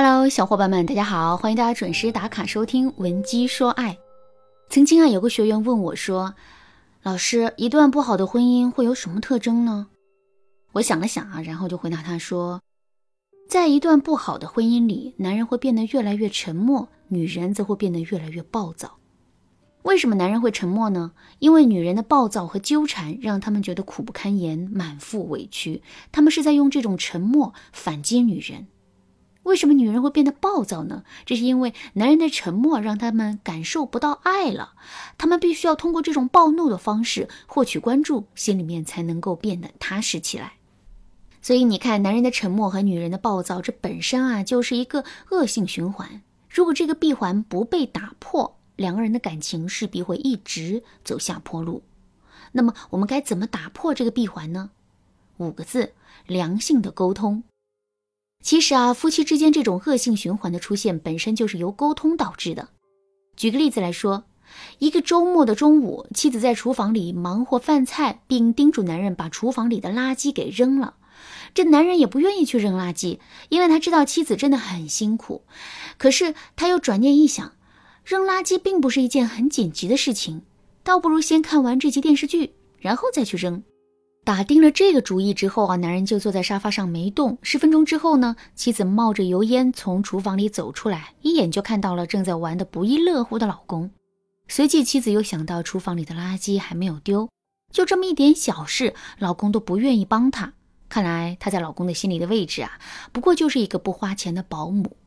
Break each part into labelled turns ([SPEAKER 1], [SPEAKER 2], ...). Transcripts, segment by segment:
[SPEAKER 1] Hello，小伙伴们，大家好，欢迎大家准时打卡收听《闻鸡说爱》。曾经啊，有个学员问我说：“老师，一段不好的婚姻会有什么特征呢？”我想了想啊，然后就回答他说：“在一段不好的婚姻里，男人会变得越来越沉默，女人则会变得越来越暴躁。为什么男人会沉默呢？因为女人的暴躁和纠缠让他们觉得苦不堪言，满腹委屈，他们是在用这种沉默反击女人。”为什么女人会变得暴躁呢？这是因为男人的沉默让他们感受不到爱了，他们必须要通过这种暴怒的方式获取关注，心里面才能够变得踏实起来。所以你看，男人的沉默和女人的暴躁，这本身啊就是一个恶性循环。如果这个闭环不被打破，两个人的感情势必会一直走下坡路。那么我们该怎么打破这个闭环呢？五个字：良性的沟通。其实啊，夫妻之间这种恶性循环的出现，本身就是由沟通导致的。举个例子来说，一个周末的中午，妻子在厨房里忙活饭菜，并叮嘱男人把厨房里的垃圾给扔了。这男人也不愿意去扔垃圾，因为他知道妻子真的很辛苦。可是他又转念一想，扔垃圾并不是一件很紧急的事情，倒不如先看完这集电视剧，然后再去扔。打定了这个主意之后啊，男人就坐在沙发上没动。十分钟之后呢，妻子冒着油烟从厨房里走出来，一眼就看到了正在玩的不亦乐乎的老公。随即，妻子又想到厨房里的垃圾还没有丢，就这么一点小事，老公都不愿意帮她。看来她在老公的心里的位置啊，不过就是一个不花钱的保姆。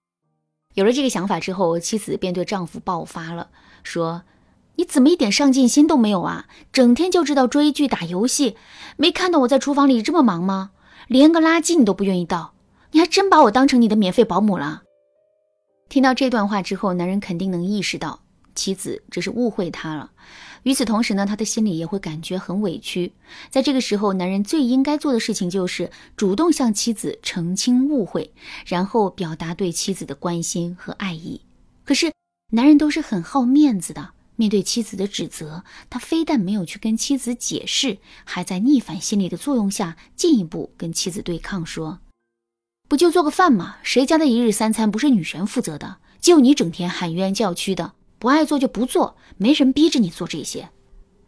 [SPEAKER 1] 有了这个想法之后，妻子便对丈夫爆发了，说。你怎么一点上进心都没有啊？整天就知道追剧打游戏，没看到我在厨房里这么忙吗？连个垃圾你都不愿意倒，你还真把我当成你的免费保姆了。听到这段话之后，男人肯定能意识到妻子这是误会他了。与此同时呢，他的心里也会感觉很委屈。在这个时候，男人最应该做的事情就是主动向妻子澄清误会，然后表达对妻子的关心和爱意。可是，男人都是很好面子的。面对妻子的指责，他非但没有去跟妻子解释，还在逆反心理的作用下，进一步跟妻子对抗，说：“不就做个饭吗？谁家的一日三餐不是女人负责的？就你整天喊冤叫屈的，不爱做就不做，没人逼着你做这些。”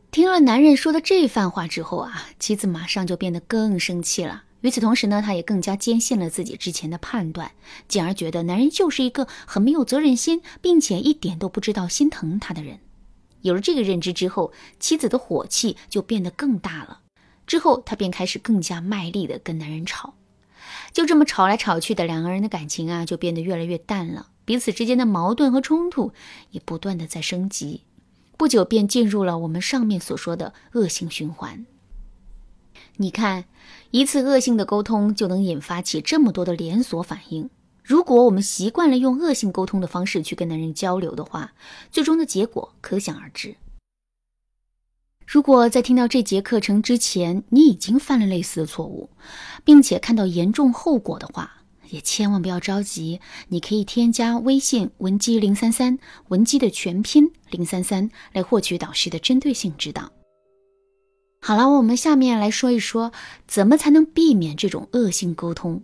[SPEAKER 1] 听了男人说的这番话之后啊，妻子马上就变得更生气了。与此同时呢，她也更加坚信了自己之前的判断，进而觉得男人就是一个很没有责任心，并且一点都不知道心疼她的人。有了这个认知之后，妻子的火气就变得更大了。之后，他便开始更加卖力的跟男人吵，就这么吵来吵去的，两个人的感情啊就变得越来越淡了，彼此之间的矛盾和冲突也不断的在升级，不久便进入了我们上面所说的恶性循环。你看，一次恶性的沟通就能引发起这么多的连锁反应。如果我们习惯了用恶性沟通的方式去跟男人交流的话，最终的结果可想而知。如果在听到这节课程之前，你已经犯了类似的错误，并且看到严重后果的话，也千万不要着急。你可以添加微信文姬零三三，文姬的全拼零三三，来获取导师的针对性指导。好了，我们下面来说一说，怎么才能避免这种恶性沟通。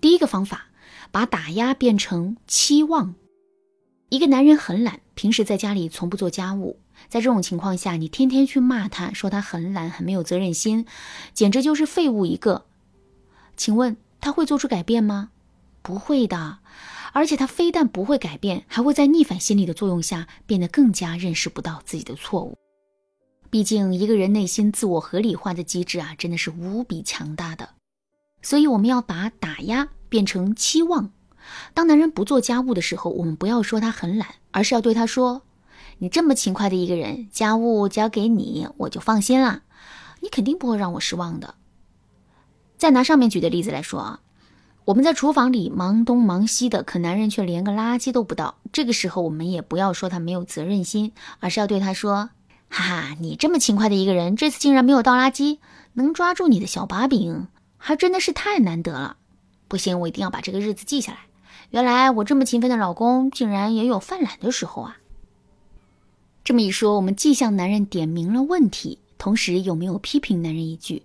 [SPEAKER 1] 第一个方法。把打压变成期望。一个男人很懒，平时在家里从不做家务。在这种情况下，你天天去骂他，说他很懒，很没有责任心，简直就是废物一个。请问他会做出改变吗？不会的。而且他非但不会改变，还会在逆反心理的作用下变得更加认识不到自己的错误。毕竟一个人内心自我合理化的机制啊，真的是无比强大的。所以我们要把打压。变成期望。当男人不做家务的时候，我们不要说他很懒，而是要对他说：“你这么勤快的一个人，家务交给你，我就放心了。你肯定不会让我失望的。”再拿上面举的例子来说啊，我们在厨房里忙东忙西的，可男人却连个垃圾都不倒。这个时候，我们也不要说他没有责任心，而是要对他说：“哈哈，你这么勤快的一个人，这次竟然没有倒垃圾，能抓住你的小把柄，还真的是太难得了。”不行，我一定要把这个日子记下来。原来我这么勤奋的老公，竟然也有犯懒的时候啊！这么一说，我们既向男人点明了问题，同时又没有批评男人一句。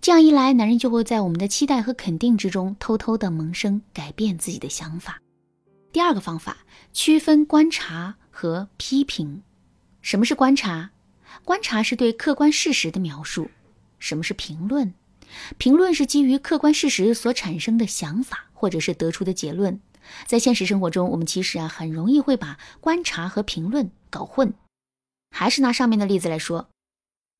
[SPEAKER 1] 这样一来，男人就会在我们的期待和肯定之中，偷偷的萌生改变自己的想法。第二个方法，区分观察和批评。什么是观察？观察是对客观事实的描述。什么是评论？评论是基于客观事实所产生的想法，或者是得出的结论。在现实生活中，我们其实啊很容易会把观察和评论搞混。还是拿上面的例子来说，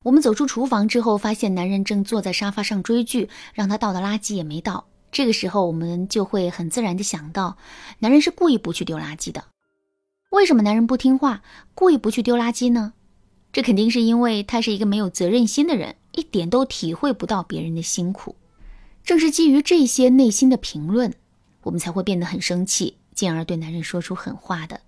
[SPEAKER 1] 我们走出厨房之后，发现男人正坐在沙发上追剧，让他倒的垃圾也没倒。这个时候，我们就会很自然的想到，男人是故意不去丢垃圾的。为什么男人不听话，故意不去丢垃圾呢？这肯定是因为他是一个没有责任心的人，一点都体会不到别人的辛苦。正是基于这些内心的评论，我们才会变得很生气，进而对男人说出狠话的。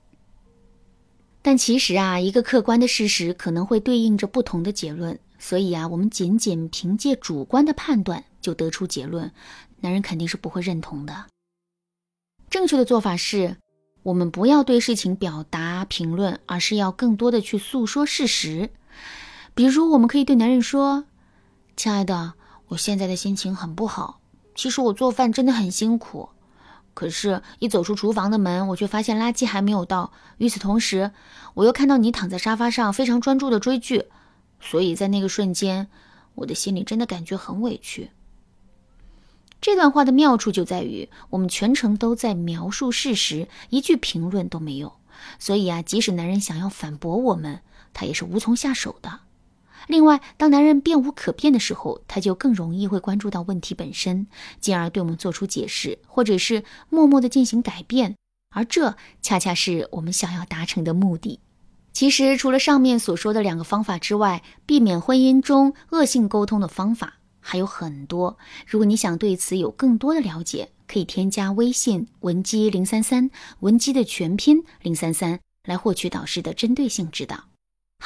[SPEAKER 1] 但其实啊，一个客观的事实可能会对应着不同的结论，所以啊，我们仅仅凭借主观的判断就得出结论，男人肯定是不会认同的。正确的做法是。我们不要对事情表达评论，而是要更多的去诉说事实。比如，我们可以对男人说：“亲爱的，我现在的心情很不好。其实我做饭真的很辛苦，可是，一走出厨房的门，我却发现垃圾还没有倒。与此同时，我又看到你躺在沙发上，非常专注的追剧。所以在那个瞬间，我的心里真的感觉很委屈。”这段话的妙处就在于，我们全程都在描述事实，一句评论都没有。所以啊，即使男人想要反驳我们，他也是无从下手的。另外，当男人变无可变的时候，他就更容易会关注到问题本身，进而对我们做出解释，或者是默默的进行改变。而这恰恰是我们想要达成的目的。其实，除了上面所说的两个方法之外，避免婚姻中恶性沟通的方法。还有很多，如果你想对此有更多的了解，可以添加微信文姬零三三，文姬的全拼零三三，来获取导师的针对性指导。